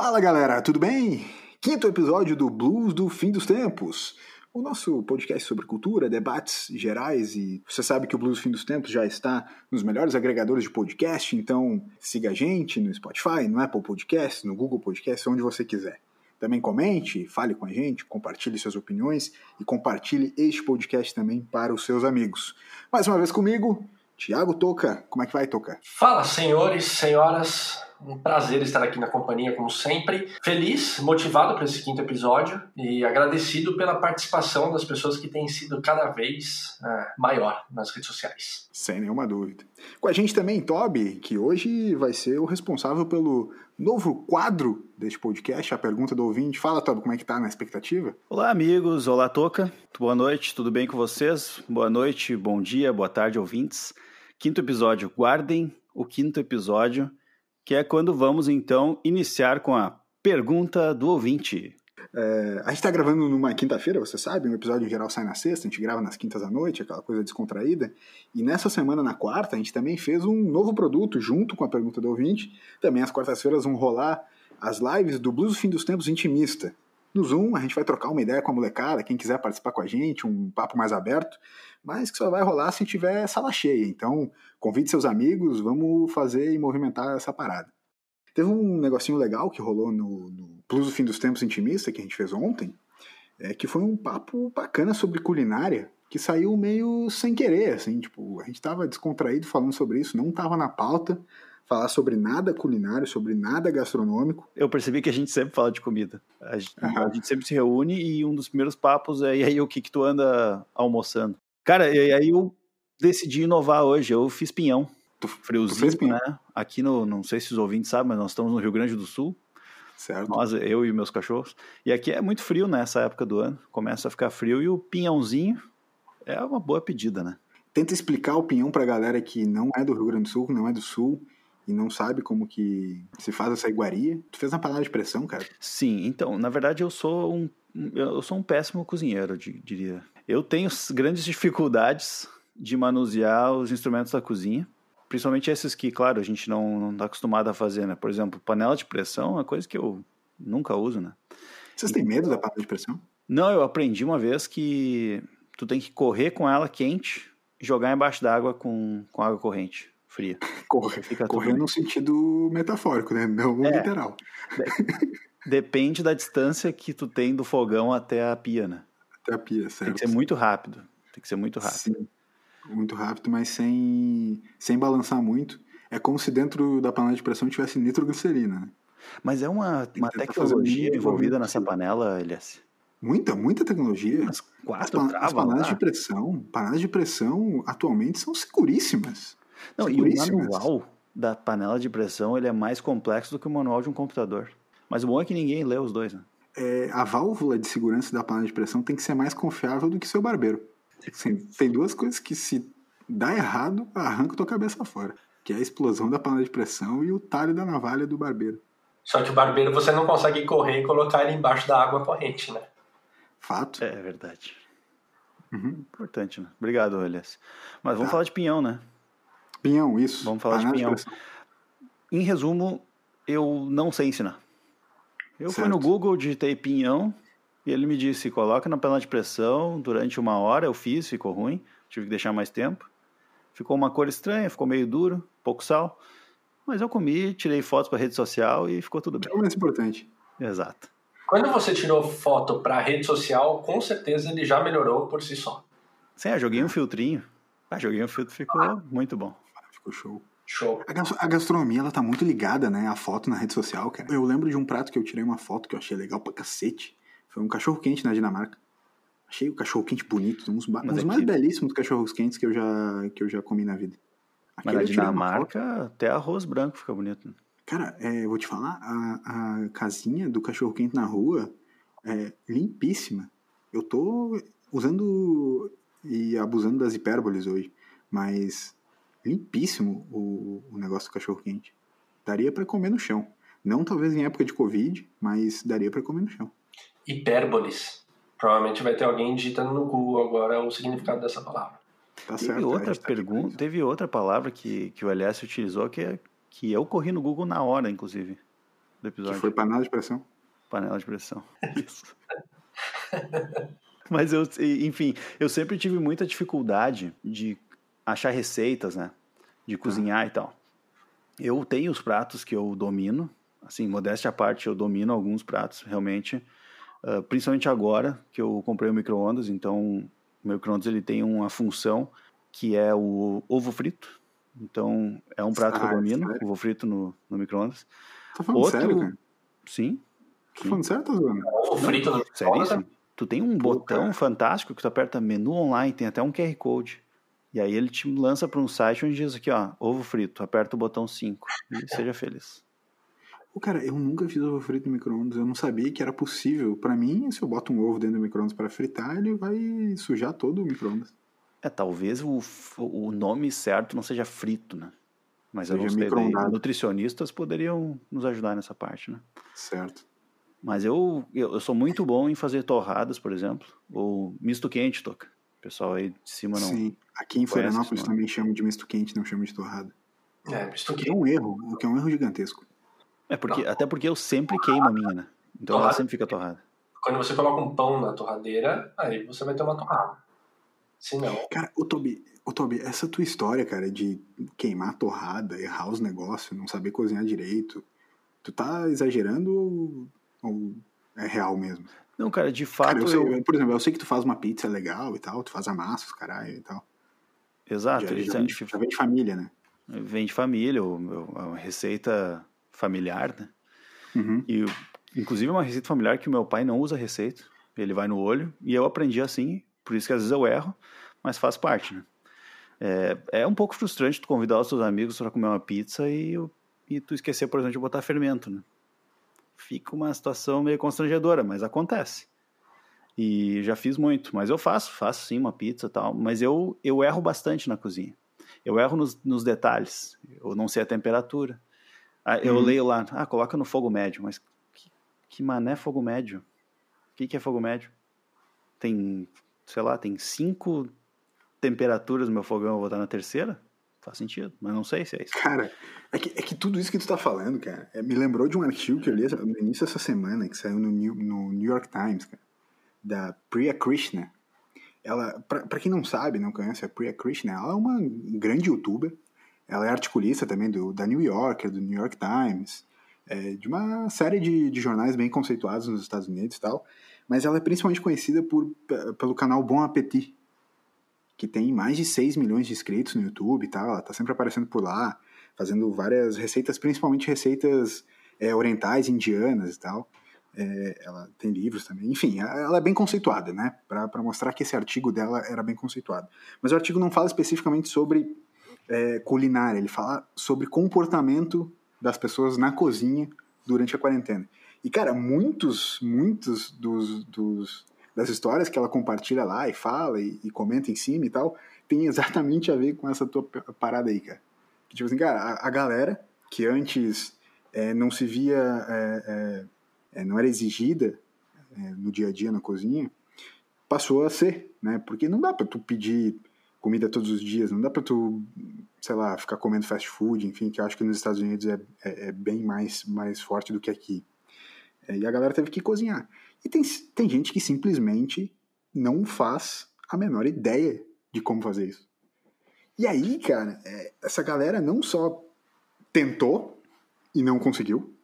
Fala galera, tudo bem? Quinto episódio do Blues do Fim dos Tempos. O nosso podcast sobre cultura, debates gerais e você sabe que o Blues do Fim dos Tempos já está nos melhores agregadores de podcast, então siga a gente no Spotify, no Apple Podcast, no Google Podcast, onde você quiser. Também comente, fale com a gente, compartilhe suas opiniões e compartilhe este podcast também para os seus amigos. Mais uma vez comigo, Tiago Toca. Como é que vai, Toca? Fala, senhores, senhoras. Um prazer estar aqui na companhia, como sempre. Feliz, motivado para esse quinto episódio e agradecido pela participação das pessoas que têm sido cada vez é, maior nas redes sociais. Sem nenhuma dúvida. Com a gente também, Toby, que hoje vai ser o responsável pelo novo quadro deste podcast, a pergunta do ouvinte. Fala, Toby, como é que tá na expectativa? Olá, amigos. Olá, Toca. Boa noite, tudo bem com vocês? Boa noite, bom dia, boa tarde, ouvintes. Quinto episódio. Guardem o quinto episódio que é quando vamos então iniciar com a pergunta do ouvinte. É, a gente está gravando numa quinta-feira, você sabe, um episódio em geral sai na sexta, a gente grava nas quintas à noite, aquela coisa descontraída. E nessa semana, na quarta, a gente também fez um novo produto junto com a pergunta do ouvinte. Também às quartas-feiras vão rolar as lives do Blues Fim dos Tempos Intimista. No Zoom, a gente vai trocar uma ideia com a molecada, quem quiser participar com a gente, um papo mais aberto, mas que só vai rolar se tiver sala cheia. Então, convide seus amigos, vamos fazer e movimentar essa parada. Teve um negocinho legal que rolou no, no Plus do Fim dos Tempos Intimista, que a gente fez ontem, é, que foi um papo bacana sobre culinária, que saiu meio sem querer, assim, tipo, a gente tava descontraído falando sobre isso, não tava na pauta, falar sobre nada culinário, sobre nada gastronômico. Eu percebi que a gente sempre fala de comida. A gente, a gente sempre se reúne e um dos primeiros papos é e aí o que que tu anda almoçando. Cara, e aí eu decidi inovar hoje, eu fiz pinhão. Friozinho, tu né? Aqui no, não sei se os ouvintes sabem, mas nós estamos no Rio Grande do Sul. Certo. Nós, eu e meus cachorros. E aqui é muito frio nessa época do ano. Começa a ficar frio e o pinhãozinho é uma boa pedida, né? Tenta explicar o pinhão pra galera que não é do Rio Grande do Sul, que não é do Sul e não sabe como que se faz essa iguaria. Tu fez uma panela de pressão, cara? Sim, então, na verdade eu sou um eu sou um péssimo cozinheiro, diria. Eu tenho grandes dificuldades de manusear os instrumentos da cozinha. Principalmente esses que, claro, a gente não está acostumado a fazer, né? Por exemplo, panela de pressão é uma coisa que eu nunca uso, né? Vocês têm medo da panela de pressão? Não, eu aprendi uma vez que tu tem que correr com ela quente e jogar embaixo d'água com, com água corrente, fria. Correr, Fica correr no sentido metafórico, né? Não é, literal. Depende da distância que tu tem do fogão até a pia, né? Até a pia, certo. Tem que ser muito rápido. Tem que ser muito rápido. Sim muito rápido, mas sem, sem balançar muito. É como se dentro da panela de pressão tivesse nitroglicerina. Né? Mas é uma, uma tecnologia envolvida nessa panela, Elias? Muita, muita tecnologia. As quatro as, as panelas lá. de pressão, panelas de pressão atualmente são seguríssimas. Não, seguríssimas. e o manual da panela de pressão ele é mais complexo do que o manual de um computador. Mas o bom é que ninguém lê os dois, né? É, a válvula de segurança da panela de pressão tem que ser mais confiável do que seu barbeiro. Assim, tem duas coisas que se dá errado, arranca tua cabeça fora. Que é a explosão da panela de pressão e o talho da navalha do barbeiro. Só que o barbeiro você não consegue correr e colocar ele embaixo da água corrente, né? Fato. É, é verdade. Uhum. Importante, né? Obrigado, Elias. Mas vamos tá. falar de pinhão, né? Pinhão, isso. Vamos falar panela de pinhão. De em resumo, eu não sei ensinar. Eu certo. fui no Google, digitei pinhão e ele me disse: coloca na panela de pressão durante uma hora. Eu fiz, ficou ruim, tive que deixar mais tempo. Ficou uma cor estranha, ficou meio duro, pouco sal. Mas eu comi, tirei fotos para rede social e ficou tudo bem. É o mais importante. Exato. Quando você tirou foto para rede social, com certeza ele já melhorou por si só. Sim, eu joguei um filtrinho. Ah, joguei um filtro, ficou ah. muito bom. Ficou show. Show. A gastronomia, ela tá muito ligada, né? A foto na rede social, cara. Eu lembro de um prato que eu tirei uma foto que eu achei legal pra cacete. Foi um cachorro quente na Dinamarca. Achei o cachorro quente bonito, uns, uns é mais que... belíssimos cachorros quentes que eu já, que eu já comi na vida. Aquele Mas na Dinamarca, até arroz branco fica bonito. Cara, é, eu vou te falar, a, a casinha do cachorro quente na rua é limpíssima. Eu tô usando e abusando das hipérboles hoje, mas limpíssimo o, o negócio do cachorro quente. Daria para comer no chão. Não talvez em época de Covid, mas daria para comer no chão hipérboles. Provavelmente vai ter alguém digitando no Google agora o significado dessa palavra. Tá teve certo, outra tá pergunta, teve outra palavra que, que o LS utilizou que, é, que eu corri no Google na hora, inclusive. do episódio. Que foi panela de pressão? Panela de pressão. Isso. Mas eu, enfim, eu sempre tive muita dificuldade de achar receitas, né? De cozinhar e tal. Eu tenho os pratos que eu domino, assim, modéstia à parte, eu domino alguns pratos, realmente. Uh, principalmente agora que eu comprei o micro-ondas, então o micro-ondas ele tem uma função que é o ovo frito. Então, é um prato ah, que eu domino, sério? ovo frito no, no micro-ondas. Tá falando Outro... sério, cara? Sim. Tá falando sério, tá zoando? Ovo frito no micro-ondas? Tu tem um Pô, botão cara. fantástico que tu aperta menu online, tem até um QR Code. E aí ele te lança para um site onde diz aqui, ó, ovo frito, aperta o botão 5 e seja feliz. Pô, cara, eu nunca fiz ovo frito no micro-ondas, eu não sabia que era possível. Para mim, se eu boto um ovo dentro do micro-ondas para fritar, ele vai sujar todo o micro-ondas. É, talvez o, o nome certo não seja frito, né? Mas seja eu não sei, daí, nutricionistas poderiam nos ajudar nessa parte, né? Certo. Mas eu, eu, eu, sou muito bom em fazer torradas, por exemplo, ou misto quente, toca. O pessoal aí de cima não. Sim, aqui em Florianópolis também chamam de misto quente, não chamam de torrada. É, misto quente. É um erro, o que é um erro gigantesco. É porque, até porque eu sempre queimo a minha, né? Então torrada. ela sempre fica torrada. Quando você coloca um pão na torradeira, aí você vai ter uma torrada. Se não. Cara, o Tobi, o Tobi, essa tua história, cara, de queimar a torrada, errar os negócios, não saber cozinhar direito, tu tá exagerando ou é real mesmo? Não, cara, de fato. Cara, eu sei, eu... por exemplo, eu sei que tu faz uma pizza legal e tal, tu faz amassos, caralho e tal. Exato. Já, já, vem, de, já vem de família, né? Vem de família, uma receita familiar, né? Uhum. E, inclusive, é uma receita familiar que o meu pai não usa receita. Ele vai no olho. E eu aprendi assim, por isso que às vezes eu erro, mas faz parte, né? É, é um pouco frustrante tu convidar os seus amigos para comer uma pizza e, e tu esquecer, por exemplo, de botar fermento, né? Fica uma situação meio constrangedora, mas acontece. E já fiz muito, mas eu faço, faço sim uma pizza e tal, mas eu, eu erro bastante na cozinha. Eu erro nos, nos detalhes, eu não sei a temperatura. Ah, eu uhum. leio lá, ah, coloca no fogo médio, mas que, que mané fogo médio? O que, que é fogo médio? Tem, sei lá, tem cinco temperaturas no meu fogão, eu vou estar na terceira? Faz sentido, mas não sei se é isso. Cara, é que, é que tudo isso que tu tá falando, cara, é, me lembrou de um artigo que eu li no início dessa semana, que saiu no New, no New York Times, cara, da Priya Krishna. Ela, pra, pra quem não sabe, não conhece a Priya Krishna, ela é uma grande youtuber. Ela é articulista também do, da New Yorker, do New York Times, é, de uma série de, de jornais bem conceituados nos Estados Unidos e tal. Mas ela é principalmente conhecida por, pelo canal Bon Appetit, que tem mais de 6 milhões de inscritos no YouTube e tal, ela tá sempre aparecendo por lá, fazendo várias receitas, principalmente receitas é, orientais, indianas e tal. É, ela tem livros também, enfim, ela é bem conceituada, né, para mostrar que esse artigo dela era bem conceituado. Mas o artigo não fala especificamente sobre é, culinária, ele fala sobre comportamento das pessoas na cozinha durante a quarentena. E, cara, muitos, muitos dos, dos das histórias que ela compartilha lá e fala e, e, comenta em cima e tal, tem exatamente a ver com essa tua parada aí, cara. Tipo assim, cara, a, a galera que antes é, não se via, é, é, é não era exigida é, no dia a dia na cozinha, passou a ser, né? Porque não dá pra tu pedir comida todos os dias, não dá pra tu, sei lá, ficar comendo fast food, enfim, que eu acho que nos Estados Unidos é, é, é bem mais, mais forte do que aqui. e a galera teve que cozinhar. E tem, tem gente que simplesmente não faz a menor ideia de como fazer isso. E aí, cara, é, essa galera não só tentou e não conseguiu,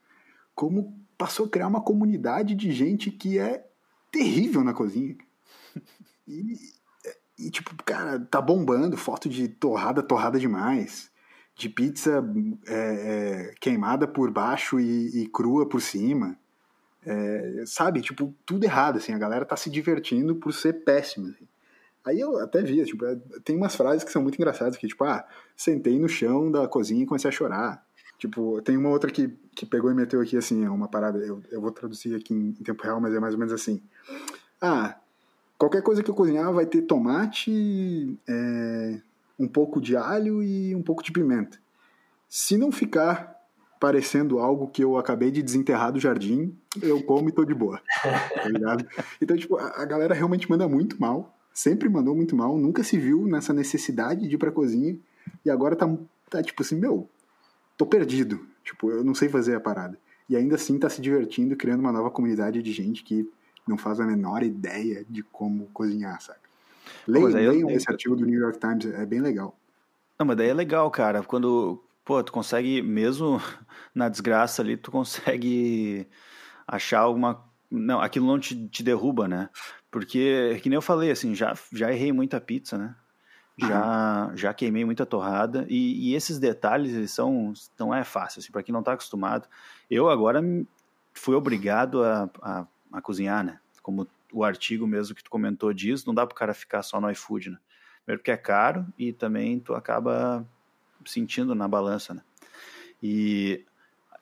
como passou a criar uma comunidade de gente que é terrível na cozinha. E, e tipo, cara, tá bombando foto de torrada, torrada demais. De pizza é, é, queimada por baixo e, e crua por cima. É, sabe, tipo, tudo errado, assim, a galera tá se divertindo por ser péssima. Assim. Aí eu até vi, tipo, é, tem umas frases que são muito engraçadas, que tipo, ah, sentei no chão da cozinha e comecei a chorar. Tipo, tem uma outra que, que pegou e meteu aqui, assim, é uma parada, eu, eu vou traduzir aqui em, em tempo real, mas é mais ou menos assim. Ah, qualquer coisa que eu cozinhar vai ter tomate, é, um pouco de alho e um pouco de pimenta. Se não ficar parecendo algo que eu acabei de desenterrar do jardim, eu como e tô de boa. Tá ligado? Então, tipo, a galera realmente manda muito mal. Sempre mandou muito mal, nunca se viu nessa necessidade de ir pra cozinha. E agora tá, tá tipo assim, meu, tô perdido. Tipo, eu não sei fazer a parada. e ainda assim tá se divertindo, criando uma nova comunidade de gente que não faz a menor ideia de como cozinhar, sabe? Leiam, leiam esse artigo do New York Times, é bem legal. Não, mas daí é legal, cara, quando, pô, tu consegue, mesmo na desgraça ali, tu consegue achar alguma... Não, aquilo não te, te derruba, né? Porque, que nem eu falei, assim, já, já errei muita pizza, né? Já, uhum. já queimei muita torrada e, e, esses detalhes eles são não é fácil assim, para quem não está acostumado. Eu agora fui obrigado a, a, a, cozinhar, né? Como o artigo mesmo que tu comentou diz, não dá para o cara ficar só no iFood, né? Primeiro porque é caro e também tu acaba sentindo na balança, né? E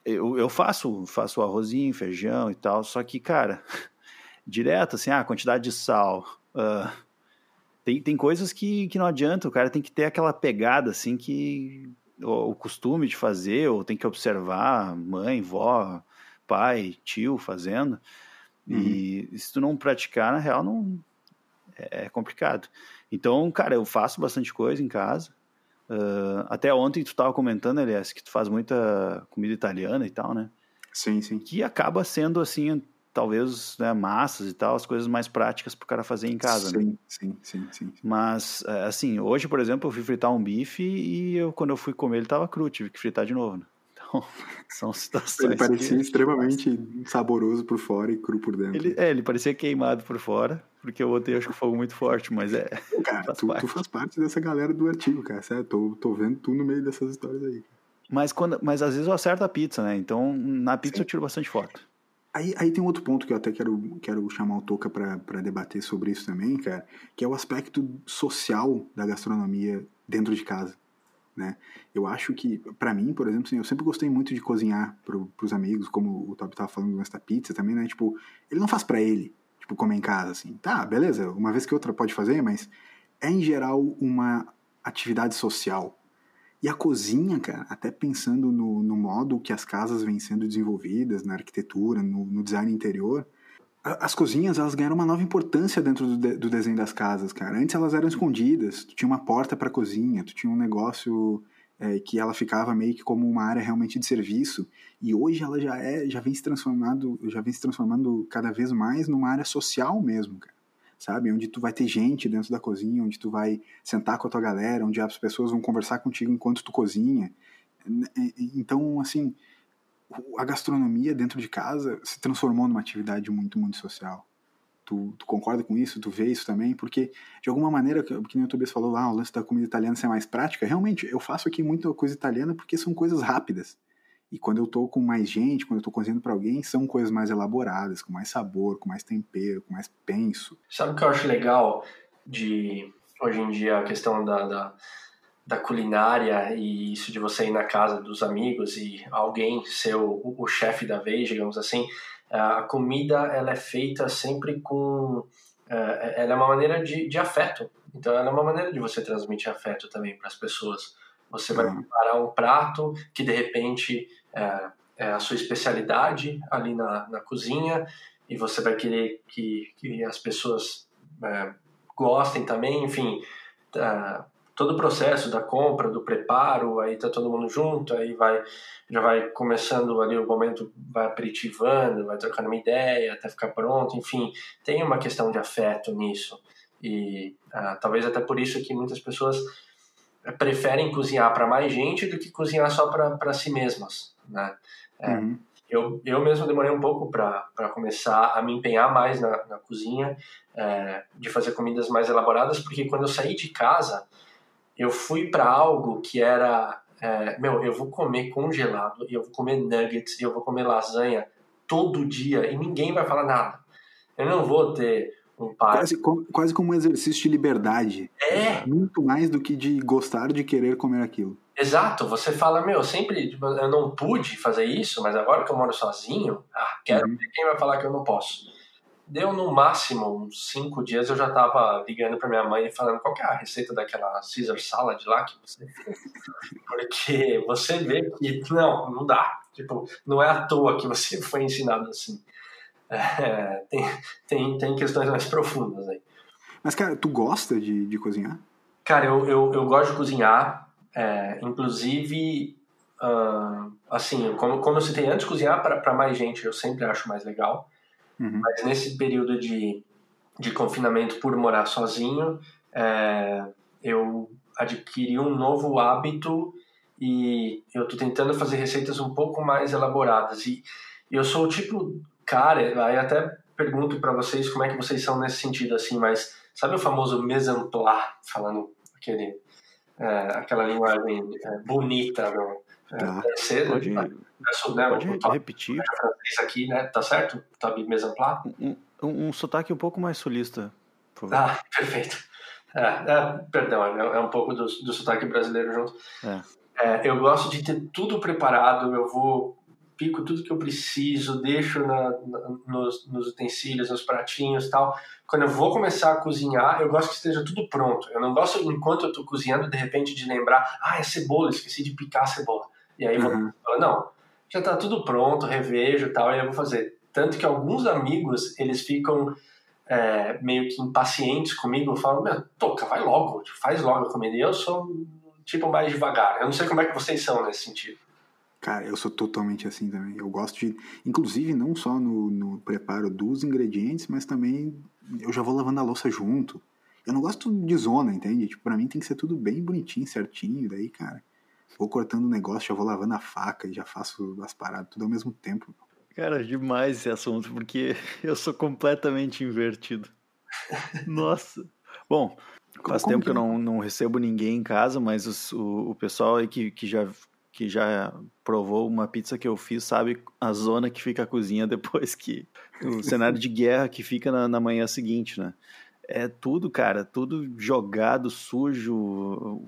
eu, eu faço faço arrozinho, feijão e tal, só que cara, direto assim, a ah, quantidade de sal. Uh, tem, tem coisas que, que não adianta, o cara tem que ter aquela pegada, assim, que o, o costume de fazer, ou tem que observar mãe, vó, pai, tio fazendo. Uhum. E se tu não praticar, na real, não é, é complicado. Então, cara, eu faço bastante coisa em casa. Uh, até ontem tu estava comentando, aliás, que tu faz muita comida italiana e tal, né? Sim, sim. Que acaba sendo, assim, talvez né, massas e tal, as coisas mais práticas para o cara fazer em casa. Sim, né? sim, sim, sim. Mas, é, assim, hoje, por exemplo, eu fui fritar um bife e eu, quando eu fui comer ele estava cru, tive que fritar de novo. Né? Então, são situações. Ele parecia que... extremamente saboroso por fora e cru por dentro. Ele, é, ele parecia queimado por fora, porque eu botei, acho que fogo muito forte, mas é. Cara, faz tu, tu, faz parte dessa galera do artigo, cara, sério, tô, tô vendo tu no meio dessas histórias aí. Mas, quando, mas às vezes eu acerto a pizza, né? Então, na pizza Sim. eu tiro bastante foto. Aí, aí tem um outro ponto que eu até quero, quero chamar o Toca para debater sobre isso também, cara, que é o aspecto social da gastronomia dentro de casa. Né? Eu acho que, para mim, por exemplo, assim, eu sempre gostei muito de cozinhar pro, pros amigos, como o Top tava falando nessa pizza também, né? Tipo, ele não faz para ele, tipo, comer em casa, assim. Tá, beleza, uma vez que outra pode fazer, mas é em geral uma atividade social, e a cozinha, cara, até pensando no, no modo que as casas vêm sendo desenvolvidas, na arquitetura, no, no design interior, as cozinhas elas ganharam uma nova importância dentro do, de, do, desenho das casas, cara. Antes elas eram escondidas, tu tinha uma porta para cozinha, tu tinha um negócio é, que ela ficava meio que como uma área realmente de serviço. E hoje ela já é, já vem se transformando, já vem se transformando cada vez mais numa área social mesmo, cara sabe? Onde tu vai ter gente dentro da cozinha, onde tu vai sentar com a tua galera, onde as pessoas vão conversar contigo enquanto tu cozinha. Então, assim, a gastronomia dentro de casa se transformou numa atividade muito, muito social. Tu, tu, concorda com isso? Tu vê isso também? Porque, de alguma maneira, que, que nem o Tobias falou, ah, o lance da comida italiana ser mais prática, realmente, eu faço aqui muita coisa italiana porque são coisas rápidas. E quando eu tô com mais gente, quando eu tô cozinhando para alguém, são coisas mais elaboradas, com mais sabor, com mais tempero, com mais penso. Sabe o que eu acho legal de hoje em dia a questão da, da, da culinária e isso de você ir na casa dos amigos e alguém ser o, o chefe da vez, digamos assim, a comida ela é feita sempre com é, ela é uma maneira de, de afeto. Então, ela é uma maneira de você transmitir afeto também para as pessoas. Você vai uhum. preparar um prato que de repente é, é a sua especialidade ali na, na cozinha e você vai querer que, que as pessoas é, gostem também, enfim, tá, todo o processo da compra, do preparo, aí tá todo mundo junto, aí vai já vai começando ali o momento, vai aperitivando, vai trocando uma ideia até ficar pronto, enfim, tem uma questão de afeto nisso e ah, talvez até por isso que muitas pessoas preferem cozinhar para mais gente do que cozinhar só para si mesmas, né? É, uhum. eu, eu mesmo demorei um pouco para começar a me empenhar mais na, na cozinha, é, de fazer comidas mais elaboradas, porque quando eu saí de casa, eu fui para algo que era, é, meu, eu vou comer congelado, eu vou comer nuggets, eu vou comer lasanha todo dia e ninguém vai falar nada. Eu não vou ter um pai. Quase, quase como um exercício de liberdade. É. Muito mais do que de gostar de querer comer aquilo. Exato, você fala, meu, sempre tipo, eu não pude fazer isso, mas agora que eu moro sozinho, ah, quero uhum. ver quem vai falar que eu não posso. Deu no máximo uns cinco dias, eu já tava ligando pra minha mãe e falando qual que é a receita daquela Caesar salad lá que você fez. Porque você vê que, não, não dá. Tipo, não é à toa que você foi ensinado assim. É, tem, tem, tem questões mais profundas aí. Mas, cara, tu gosta de, de cozinhar? Cara, eu, eu, eu gosto de cozinhar. É, inclusive, uh, assim, como, como eu citei antes, cozinhar para mais gente eu sempre acho mais legal. Uhum. Mas nesse período de, de confinamento por morar sozinho, é, eu adquiri um novo hábito e eu tô tentando fazer receitas um pouco mais elaboradas. E eu sou o tipo cara, aí até pergunto para vocês como é que vocês são nesse sentido, assim, mas sabe o famoso place, falando aquele, é, aquela linguagem é, bonita, não? É, tá. Ser, pode, né, pode o, repetir. Isso aqui, né? Tá certo? Tá mise en place? Um, um, um sotaque um pouco mais sulista, por favor. Ah, perfeito. É, é, perdão, é, é, um pouco do, do sotaque brasileiro junto. É. É, eu gosto de ter tudo preparado, eu vou pico tudo que eu preciso, deixo na, na, nos, nos, utensílios, nos pratinhos tal. Quando eu vou começar a cozinhar, eu gosto que esteja tudo pronto. Eu não gosto, enquanto eu estou cozinhando, de repente, de lembrar, ah, é cebola, esqueci de picar a cebola. E aí uhum. vou não, já está tudo pronto, revejo tal, e eu vou fazer. Tanto que alguns amigos, eles ficam é, meio que impacientes comigo, falam, meu, toca, vai logo, faz logo a comida. E eu sou tipo mais devagar. Eu não sei como é que vocês são nesse sentido. Cara, eu sou totalmente assim também. Eu gosto de, inclusive, não só no, no preparo dos ingredientes, mas também eu já vou lavando a louça junto. Eu não gosto de zona, entende? Tipo, pra mim tem que ser tudo bem bonitinho, certinho. Daí, cara, vou cortando o negócio, já vou lavando a faca e já faço as paradas tudo ao mesmo tempo. Cara, demais esse assunto, porque eu sou completamente invertido. Nossa. Bom, Faz como tempo que eu não, não recebo ninguém em casa, mas os, o, o pessoal aí que, que, já, que já provou uma pizza que eu fiz sabe a zona que fica a cozinha depois que. O cenário de guerra que fica na, na manhã seguinte, né? É tudo, cara, tudo jogado, sujo.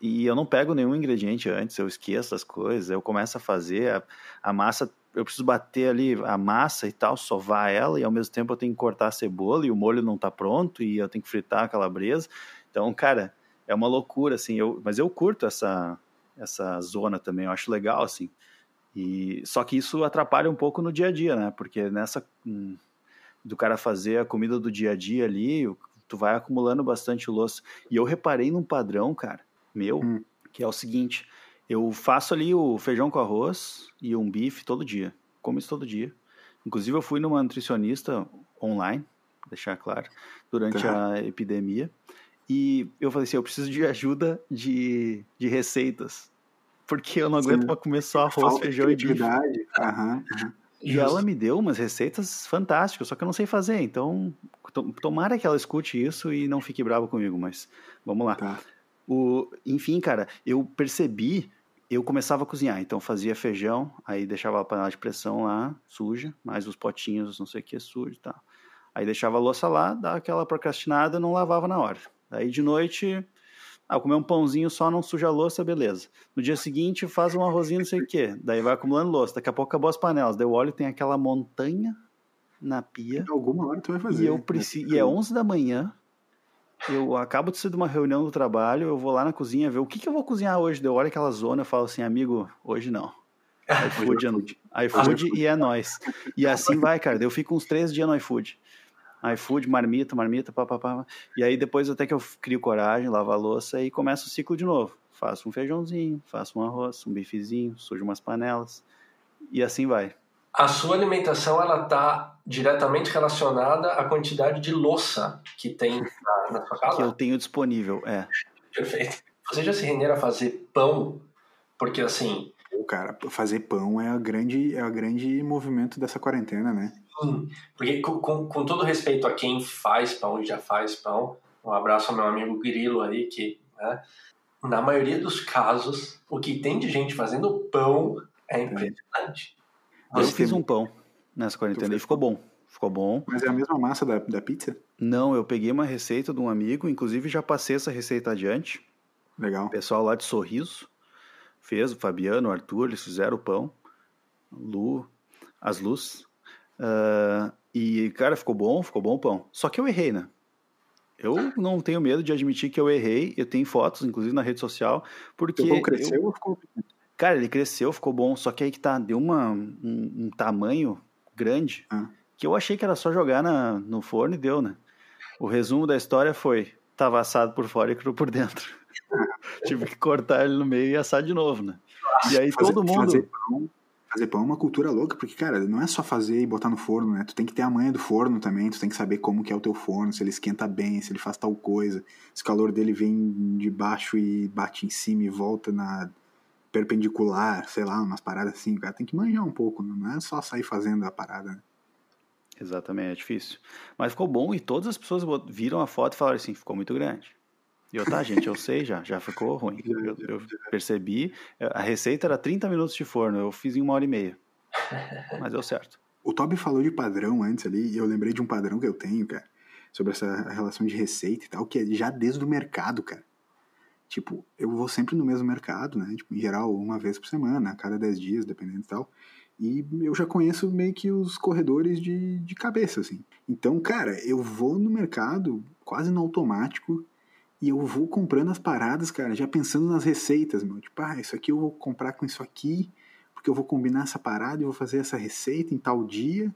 E eu não pego nenhum ingrediente antes, eu esqueço as coisas, eu começo a fazer, a, a massa eu preciso bater ali a massa e tal, sovar ela, e ao mesmo tempo eu tenho que cortar a cebola e o molho não tá pronto, e eu tenho que fritar a calabresa. Então, cara, é uma loucura, assim, eu, mas eu curto essa, essa zona também, eu acho legal, assim. E, só que isso atrapalha um pouco no dia a dia, né? Porque nessa. Hum, do cara fazer a comida do dia a dia ali, tu vai acumulando bastante louça. E eu reparei num padrão, cara, meu, hum. que é o seguinte: eu faço ali o feijão com arroz e um bife todo dia. Como isso todo dia. Inclusive, eu fui numa nutricionista online, deixar claro, durante tá. a epidemia. E eu falei assim: eu preciso de ajuda de, de receitas. Porque eu não aguento para comer só arroz, Falta feijão e bife. Uhum, uhum. E ela me deu umas receitas fantásticas, só que eu não sei fazer. Então, tomara que ela escute isso e não fique brava comigo, mas vamos lá. Tá. O, enfim, cara, eu percebi eu começava a cozinhar, então fazia feijão, aí deixava a panela de pressão lá, suja, mais os potinhos, não sei o que, sujo e tal. Aí deixava a louça lá, dava aquela procrastinada, não lavava na hora. Aí de noite, ah, comer um pãozinho só, não suja a louça, beleza. No dia seguinte, faz um arrozinho, não sei o que, daí vai acumulando louça. Daqui a pouco acabou as panelas, daí o óleo tem aquela montanha na pia. Alguma hora tu vai fazer. E, eu preciso, e é 11 da manhã, eu acabo de sair de uma reunião do trabalho, eu vou lá na cozinha ver o que, que eu vou cozinhar hoje. Deu hora aquela zona, eu falo assim, amigo, hoje não. iFood, iFood e é nós. E assim vai, cara. Eu fico uns três dias no iFood. iFood, marmita, marmita, papapá. E aí depois até que eu crio coragem, lavo a louça e começo o ciclo de novo. Faço um feijãozinho, faço um arroz, um bifezinho, sujo umas panelas. E assim vai. A sua alimentação ela está diretamente relacionada à quantidade de louça que tem na, na sua casa? Que eu tenho disponível, é. Perfeito. Você já se renderam a fazer pão? Porque assim. Pô, cara, fazer pão é a grande, é a grande movimento dessa quarentena, né? Sim, porque com, com, com todo respeito a quem faz pão e já faz pão, um abraço ao meu amigo Grilo aí, que, né, na maioria dos casos, o que tem de gente fazendo pão é impressionante. Eu fiz um pão nessa quarentena e ficou bom. Ficou bom. Mas é a mesma massa da, da pizza? Não, eu peguei uma receita de um amigo, inclusive já passei essa receita adiante. Legal. O pessoal lá de Sorriso fez, o Fabiano, o Arthur, eles fizeram o pão. Lu, as luzes. Uh, e, cara, ficou bom, ficou bom o pão. Só que eu errei, né? Eu não tenho medo de admitir que eu errei. Eu tenho fotos, inclusive, na rede social. Porque. O pão cresceu eu... ou ficou Cara, ele cresceu, ficou bom, só que aí que tá, deu uma, um, um tamanho grande ah. que eu achei que era só jogar na, no forno e deu, né? O resumo da história foi: tava assado por fora e cru por dentro. Tive que cortar ele no meio e assar de novo, né? E aí fazer, todo mundo. Fazer pão, fazer pão é uma cultura louca, porque, cara, não é só fazer e botar no forno, né? Tu tem que ter a manha do forno também, tu tem que saber como que é o teu forno, se ele esquenta bem, se ele faz tal coisa, se o calor dele vem de baixo e bate em cima e volta na perpendicular, sei lá, umas paradas assim, o cara tem que manjar um pouco, não é só sair fazendo a parada, né? Exatamente, é difícil. Mas ficou bom e todas as pessoas viram a foto e falaram assim, ficou muito grande. E eu, tá, gente, eu sei já, já ficou ruim. Eu, eu, percebi, a receita era 30 minutos de forno, eu fiz em uma hora e meia. Mas deu certo. O Toby falou de padrão antes ali, e eu lembrei de um padrão que eu tenho, cara, sobre essa relação de receita e tal, que é já desde o mercado, cara. Tipo, eu vou sempre no mesmo mercado, né? Tipo, em geral, uma vez por semana, a cada 10 dias, dependendo e tal. E eu já conheço meio que os corredores de, de cabeça, assim. Então, cara, eu vou no mercado quase no automático e eu vou comprando as paradas, cara, já pensando nas receitas, meu. Tipo, ah, isso aqui eu vou comprar com isso aqui, porque eu vou combinar essa parada e vou fazer essa receita em tal dia.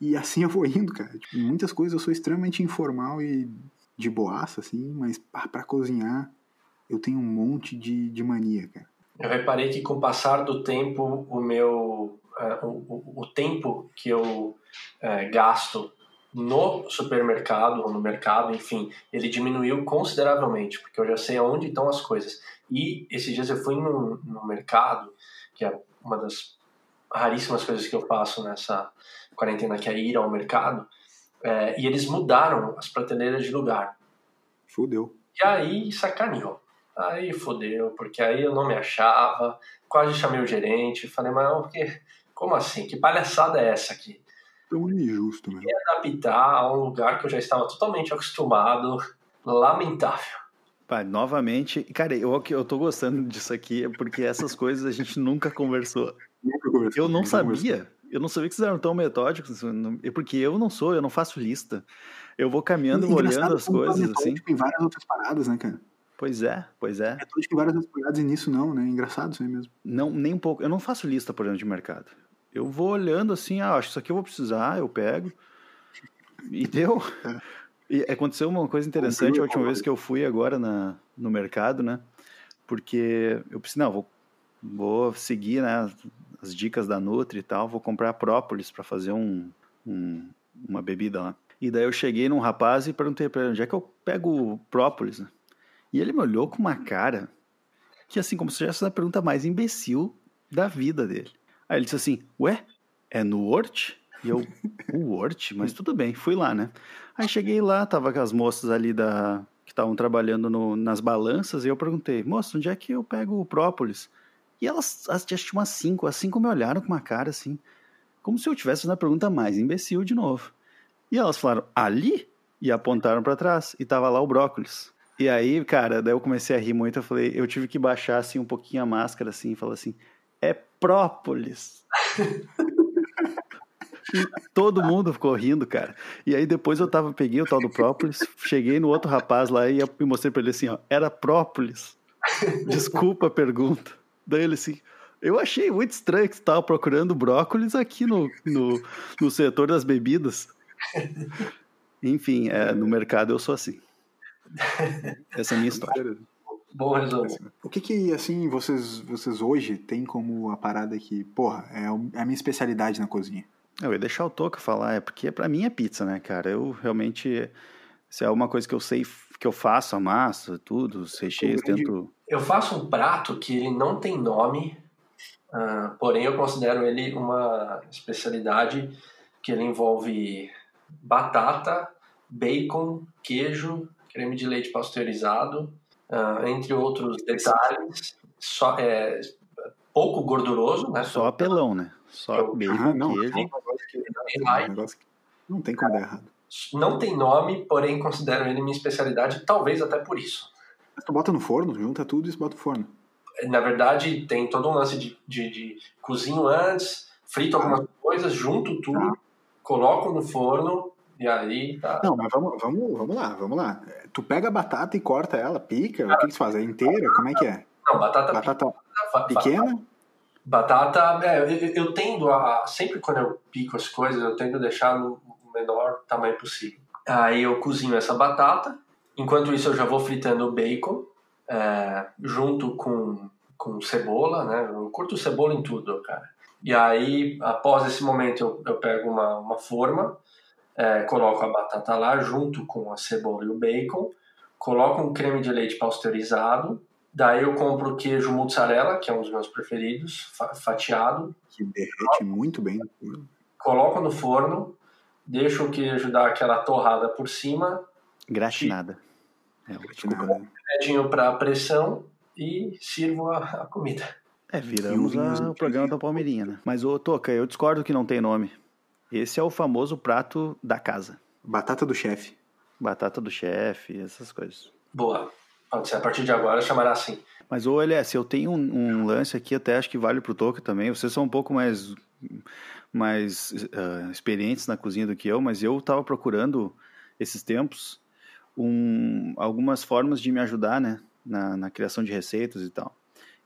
E assim eu vou indo, cara. Tipo, muitas coisas eu sou extremamente informal e de boaça, assim, mas para cozinhar eu tenho um monte de, de mania, cara. Eu reparei que com o passar do tempo, o meu uh, o, o, tempo que eu uh, gasto no supermercado ou no mercado, enfim, ele diminuiu consideravelmente, porque eu já sei aonde estão as coisas. E esses dias eu fui no, no mercado, que é uma das raríssimas coisas que eu faço nessa quarentena, que é ir ao mercado, é, e eles mudaram as prateleiras de lugar. Fudeu. E aí sacaneou. Aí fodeu, porque aí eu não me achava, quase chamei o gerente, falei, mas o que, como assim? Que palhaçada é essa aqui? Tão injusto, né? E adaptar a um lugar que eu já estava totalmente acostumado, lamentável. Pai, novamente, cara, eu, eu tô gostando disso aqui, porque essas coisas a gente nunca conversou. Nunca conversou. Eu não sabia. Eu não sabia que vocês eram tão metódicos, porque eu não sou, eu não faço lista. Eu vou caminhando, vou olhando as coisas, é assim. Tem várias outras paradas, né, cara? Pois é, pois é. É metódico em várias e nisso não, né? Engraçado isso aí mesmo. Não, nem um pouco. Eu não faço lista, por exemplo, de mercado. Eu vou olhando assim, ah, acho que isso aqui eu vou precisar, eu pego. E deu. E aconteceu uma coisa interessante a última vez que eu fui agora na, no mercado, né? Porque eu pensei, não, vou, vou seguir né, as dicas da Nutri e tal, vou comprar própolis para fazer um, um, uma bebida lá. E daí eu cheguei num rapaz e perguntei para ele, onde é que eu pego própolis, né? E ele me olhou com uma cara que, assim, como se tivesse a pergunta mais imbecil da vida dele. Aí ele disse assim: Ué, é no Word? E eu, o Word? Mas tudo bem, fui lá, né? Aí cheguei lá, tava com as moças ali da que estavam trabalhando no, nas balanças, e eu perguntei, moça, onde é que eu pego o própolis? E elas, as tinha umas cinco, as cinco me olharam com uma cara assim, como se eu tivesse uma pergunta mais imbecil de novo. E elas falaram, ali? E apontaram para trás, e tava lá o brócolis. E aí, cara, daí eu comecei a rir muito, eu falei, eu tive que baixar assim um pouquinho a máscara assim, e falar assim, é própolis. e todo mundo ficou rindo, cara. E aí depois eu tava, peguei o tal do própolis, cheguei no outro rapaz lá e mostrei pra ele assim, ó, era própolis. Desculpa a pergunta. Daí ele assim, eu achei muito estranho que você tava procurando brócolis aqui no, no, no setor das bebidas. Enfim, é, no mercado eu sou assim. Essa é a minha história. Bom resumo. O que que, assim, vocês, vocês hoje têm como a parada que, porra, é a minha especialidade na cozinha? Eu ia deixar o Toca falar, é porque pra mim é pizza, né, cara? Eu realmente, se é uma coisa que eu sei que eu faço, a massa, tudo, os recheios, tento... Eu faço um prato que ele não tem nome, uh, porém eu considero ele uma especialidade que ele envolve batata, bacon, queijo, creme de leite pasteurizado, uh, entre outros detalhes, só, é, pouco gorduroso, né? Só apelão, né? Só Eu, bacon, ah, não, queijo. não tem como dar errado. Não tem nome, porém considero ele minha especialidade, talvez até por isso. Mas tu bota no forno, junta tudo e bota no forno. Na verdade, tem todo um lance de, de, de cozinho antes, frito algumas coisas, junto tudo, Tá. coloco no forno e aí tá. Não, mas vamos, vamos, vamos lá, vamos lá. Tu pega a batata e corta ela, pica, o que que tu faz? É inteira? Como é que é? Não, batata, Batata pequena? Batata, é, eu, eu tendo a. Sempre quando eu pico as coisas, eu tento deixar no menor tamanho possível. Aí eu cozinho essa batata. Enquanto isso, eu já vou fritando o bacon, é, junto com com cebola, né? Eu curto cebola em tudo, cara. E aí, após esse momento, eu, eu pego uma, uma forma, é, coloco a batata lá junto com a cebola e o bacon, coloco um creme de leite pasteurizado, daí eu compro queijo mozzarella, que é um dos meus preferidos, fatiado. Que derrete muito bem no forno. Coloco no forno, deixo o queijo dar aquela torrada por cima. Gratinada. É, gratinada. Um para pressão e sirvo a, a comida. É, viramos a, o programa da Palmeirinha, né? Mas, ô Toca, eu discordo que não tem nome. Esse é o famoso prato da casa. Batata do chefe. Batata do chefe, essas coisas. Boa. Pode ser, a partir de agora chamará assim. Mas, ô LS, eu tenho um, um lance aqui, até acho que vale pro Toca também. Vocês são um pouco mais, mais uh, experientes na cozinha do que eu, mas eu tava procurando, esses tempos, um, algumas formas de me ajudar, né? Na, na criação de receitas e tal.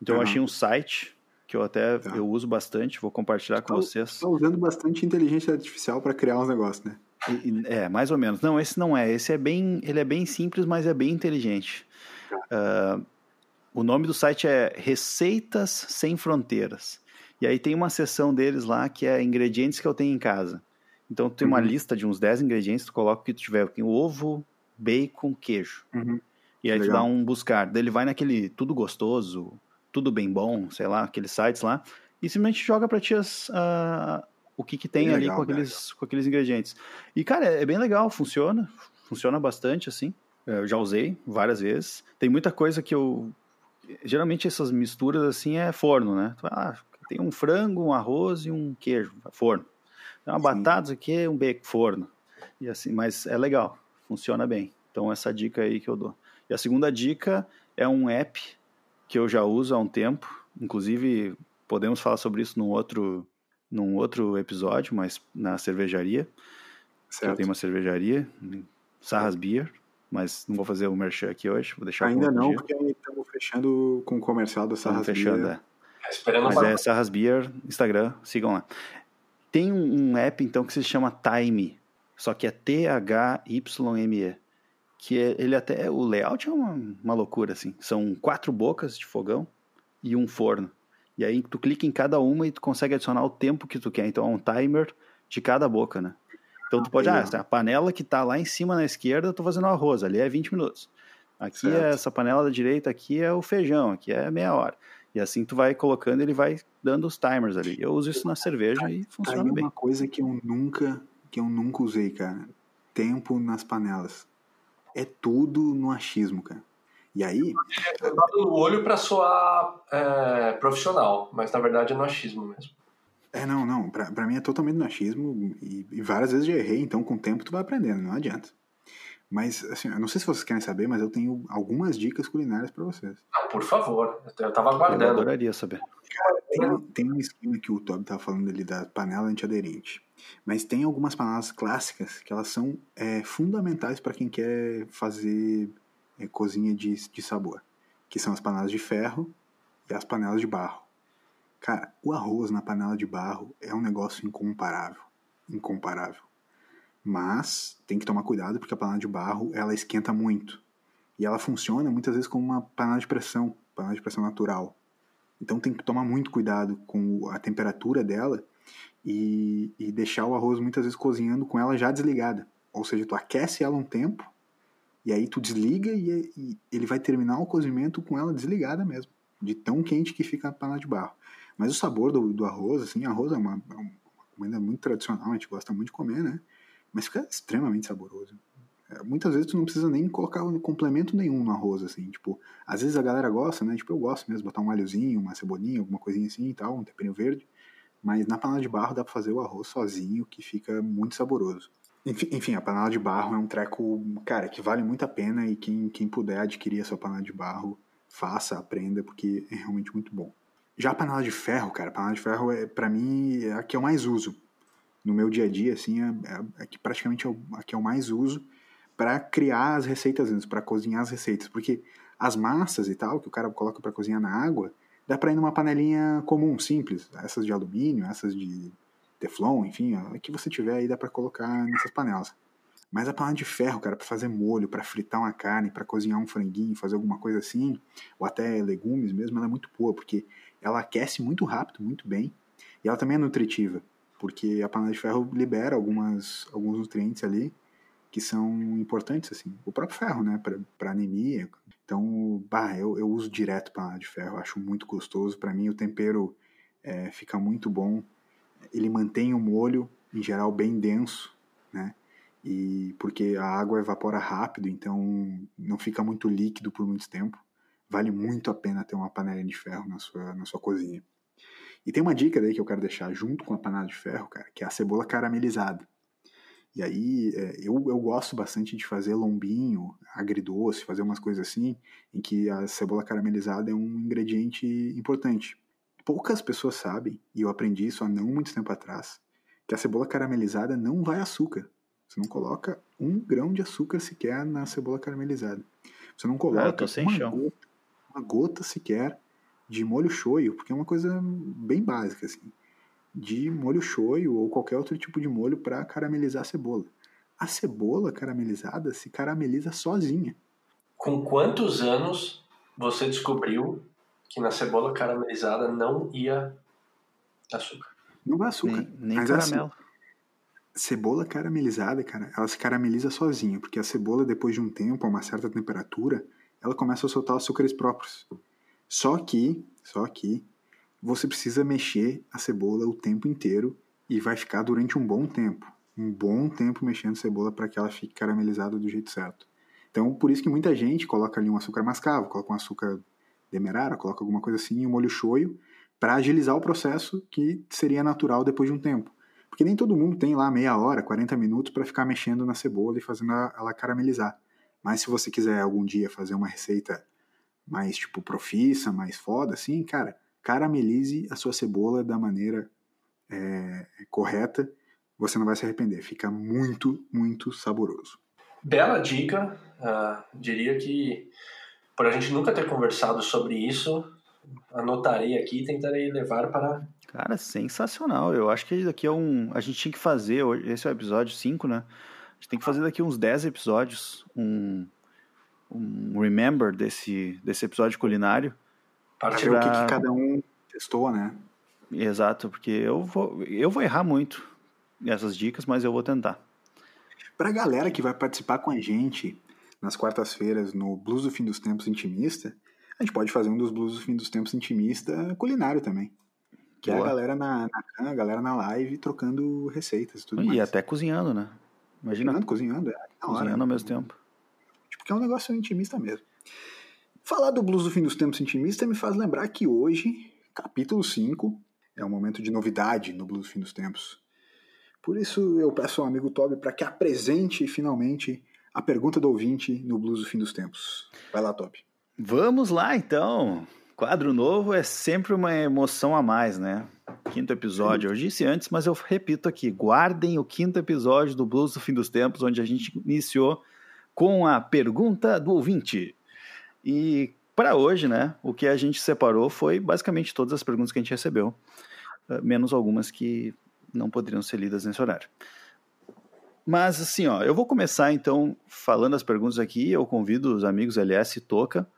Então uhum. eu achei um site que eu até tá. eu uso bastante, vou compartilhar com tá, vocês. Está usando bastante inteligência artificial para criar uns negócios, né? É, mais ou menos. Não, esse não é. Esse é bem, ele é bem simples, mas é bem inteligente. Tá. Uh, o nome do site é Receitas Sem Fronteiras. E aí tem uma seção deles lá que é ingredientes que eu tenho em casa. Então tem uma uhum. lista de uns 10 ingredientes, tu coloca o que tu tiver. Tem ovo, bacon, queijo. Uhum. E aí Legal. tu dá um buscar. Daí ele vai naquele tudo gostoso, tudo bem bom, sei lá, aqueles sites lá, e simplesmente joga para ti as, uh, o que, que tem ali com, aqueles, com aqueles ingredientes. E, cara, é, é bem legal, funciona, funciona bastante, assim. Eu já usei várias vezes. Tem muita coisa que eu. Geralmente essas misturas assim é forno, né? Ah, tem um frango, um arroz e um queijo, forno. Tem uma Sim. batata aqui, um bacon, forno. E assim, mas é legal, funciona bem. Então essa dica aí que eu dou. E a segunda dica é um app que eu já uso há um tempo. Inclusive, podemos falar sobre isso num outro, num outro episódio, mas na cervejaria. Certo. Eu tenho uma cervejaria, Sarras Beer, mas não vou fazer o merchan aqui hoje, vou deixar Ainda não, dia. porque estamos fechando com o comercial da Sarras fechando, Beer. É. É, mas é Sarras Beer, Instagram, sigam lá. Tem um, um app, então, que se chama Time, só que é T-H-Y-M-E que é, ele até o layout é uma, uma loucura assim. São quatro bocas de fogão e um forno. E aí tu clica em cada uma e tu consegue adicionar o tempo que tu quer. Então é um timer de cada boca, né? Então tu pode, ah, a panela que tá lá em cima na esquerda, eu tô fazendo arroz, ali é 20 minutos. Aqui é essa panela da direita, aqui é o feijão, aqui é meia hora. E assim tu vai colocando, ele vai dando os timers ali. Eu uso isso na cerveja e funciona tá bem. uma coisa que eu nunca, que eu nunca usei, cara. Tempo nas panelas é tudo no achismo, cara. E aí. É no olho para soar é, profissional, mas na verdade é no achismo mesmo. É, não, não. Pra, pra mim é totalmente no achismo e, e várias vezes já errei, então com o tempo tu vai aprendendo, não adianta. Mas, assim, eu não sei se vocês querem saber, mas eu tenho algumas dicas culinárias para vocês. Não, por favor. Eu tava aguardando. Eu adoraria saber. Cara, tem, tem um esquema que o Toby tava falando ali da panela antiaderente. Mas tem algumas panelas clássicas que elas são é, fundamentais para quem quer fazer é, cozinha de, de sabor. Que são as panelas de ferro e as panelas de barro. Cara, o arroz na panela de barro é um negócio incomparável. Incomparável. Mas tem que tomar cuidado porque a panela de barro ela esquenta muito. E ela funciona muitas vezes como uma panela de pressão, panela de pressão natural. Então tem que tomar muito cuidado com a temperatura dela e, e deixar o arroz muitas vezes cozinhando com ela já desligada. Ou seja, tu aquece ela um tempo e aí tu desliga e, e, ele vai terminar o cozimento com ela desligada mesmo, de tão quente que fica a panela de barro. Mas o sabor do, do arroz, assim, arroz é uma, é uma comida muito tradicional, a gente gosta muito de comer, né? Mas fica extremamente saboroso. Muitas vezes tu não precisa nem colocar complemento nenhum no arroz, assim, tipo, às vezes a galera gosta, né? Tipo, eu gosto mesmo, botar um alhozinho, uma cebolinha, alguma coisinha assim e tal, um temperinho verde. Mas na panela de barro dá pra fazer o arroz sozinho, que fica muito saboroso. Enfim, a panela de barro é um treco, cara, que vale muito a pena e quem, quem puder adquirir a sua panela de barro, faça, aprenda, porque é realmente muito bom. Já a panela de ferro, cara, a panela de ferro, é, para mim, é a que eu mais uso. No meu dia a dia, assim, é, é, é que praticamente é a que eu mais uso para criar as receitas, para cozinhar as receitas. Porque as massas e tal, que o cara coloca para cozinhar na água, dá para ir numa panelinha comum, simples, essas de alumínio, essas de teflon, enfim, a que você tiver aí dá para colocar nessas panelas. Mas a panela de ferro, cara, para fazer molho, para fritar uma carne, para cozinhar um franguinho, fazer alguma coisa assim, ou até legumes mesmo, ela é muito boa, porque ela aquece muito rápido, muito bem, e ela também é nutritiva, porque a panela de ferro libera algumas, alguns nutrientes ali que são importantes, assim. O próprio ferro, né, para anemia. Então, bah, eu, eu uso direto panela de ferro, acho muito gostoso. Para mim, o tempero é, fica muito bom. Ele mantém o molho, em geral, bem denso, né? E porque a água evapora rápido, então não fica muito líquido por muito tempo. Vale muito a pena ter uma panela de ferro na sua, na sua cozinha. E tem uma dica daí que eu quero deixar junto com a panela de ferro, cara, que é a cebola caramelizada. E aí é, eu, eu gosto bastante de fazer lombinho, agridoce, fazer umas coisas assim, em que a cebola caramelizada é um ingrediente importante. Poucas pessoas sabem, e eu aprendi isso há não muito tempo atrás, que a cebola caramelizada não vai açúcar. Você não coloca um grão de açúcar sequer na cebola caramelizada. Você não coloca ah, uma, gota, uma, gota, sequer de molho shoyu, porque é uma coisa bem básica, assim. De molho shoyu ou qualquer outro tipo de molho para caramelizar a cebola. A cebola caramelizada se carameliza sozinha. Com quantos anos você descobriu que na cebola caramelizada não ia açúcar? Não vai açúcar. Nem, nem assim, caramelo. Assim, cebola caramelizada, cara, ela se carameliza sozinha, porque a cebola, depois de um tempo, a uma certa temperatura, ela começa a soltar açúcares próprios. Só que, só que, você precisa mexer a cebola o tempo inteiro e vai ficar durante um bom tempo. Um bom tempo mexendo cebola para que ela fique caramelizada do jeito certo. Então, por isso que muita gente coloca ali um açúcar mascavo, coloca um açúcar demerara, coloca alguma coisa assim, um molho shoyu, para agilizar o processo que seria natural depois de um tempo. Porque nem todo mundo tem lá meia hora, 40 minutos para ficar mexendo na cebola e fazendo ela caramelizar. Mas se você quiser algum dia fazer uma receita mais tipo profissa, mais foda, assim, cara, caramelize a sua cebola da maneira é, correta, você não vai se arrepender. Fica muito, muito saboroso. Bela dica. Uh, diria que, por a gente nunca ter conversado sobre isso, anotarei aqui e tentarei levar para Cara, sensacional. Eu acho que daqui a um. A gente tinha que fazer. Esse é o episódio 5, né? A gente tem que fazer daqui uns 10 episódios um, um remember desse, desse episódio culinário. Para pra... o que, que, cada um testou, né? Exato, porque eu vou, eu vou errar muito nessas dicas, mas eu vou tentar. Para a galera que vai participar com a gente nas quartas-feiras no Blues do Fim dos Tempos Intimista, a gente pode fazer um dos Blues do Fim dos Tempos Intimista culinário também. Que Boa. é a galera na, na a galera na live trocando receitas e tudo e mais. E até cozinhando, né? Imagina. Cozinhando, cozinhando, é. Cozinhando hora, ao mesmo tempo. Tipo, que é um negócio intimista mesmo. Falar do Blues do Fim dos Tempos intimista me faz lembrar que hoje, capítulo 5, é um momento de novidade no Blues do Fim dos Tempos. Por isso eu peço ao amigo Toby para que apresente finalmente a pergunta do ouvinte no Blues do Fim dos Tempos. Vai lá, Toby. Vamos lá, então. Quadro novo é sempre uma emoção a mais, né? Quinto episódio. Eu disse antes, mas eu repito aqui: guardem o quinto episódio do Blues do Fim dos Tempos, onde a gente iniciou com a pergunta do ouvinte. E para hoje, né, o que a gente separou foi basicamente todas as perguntas que a gente recebeu, eh, menos algumas que não poderiam ser lidas nesse horário. Mas assim, ó, eu vou começar então falando as perguntas aqui. Eu convido os amigos LS e Toca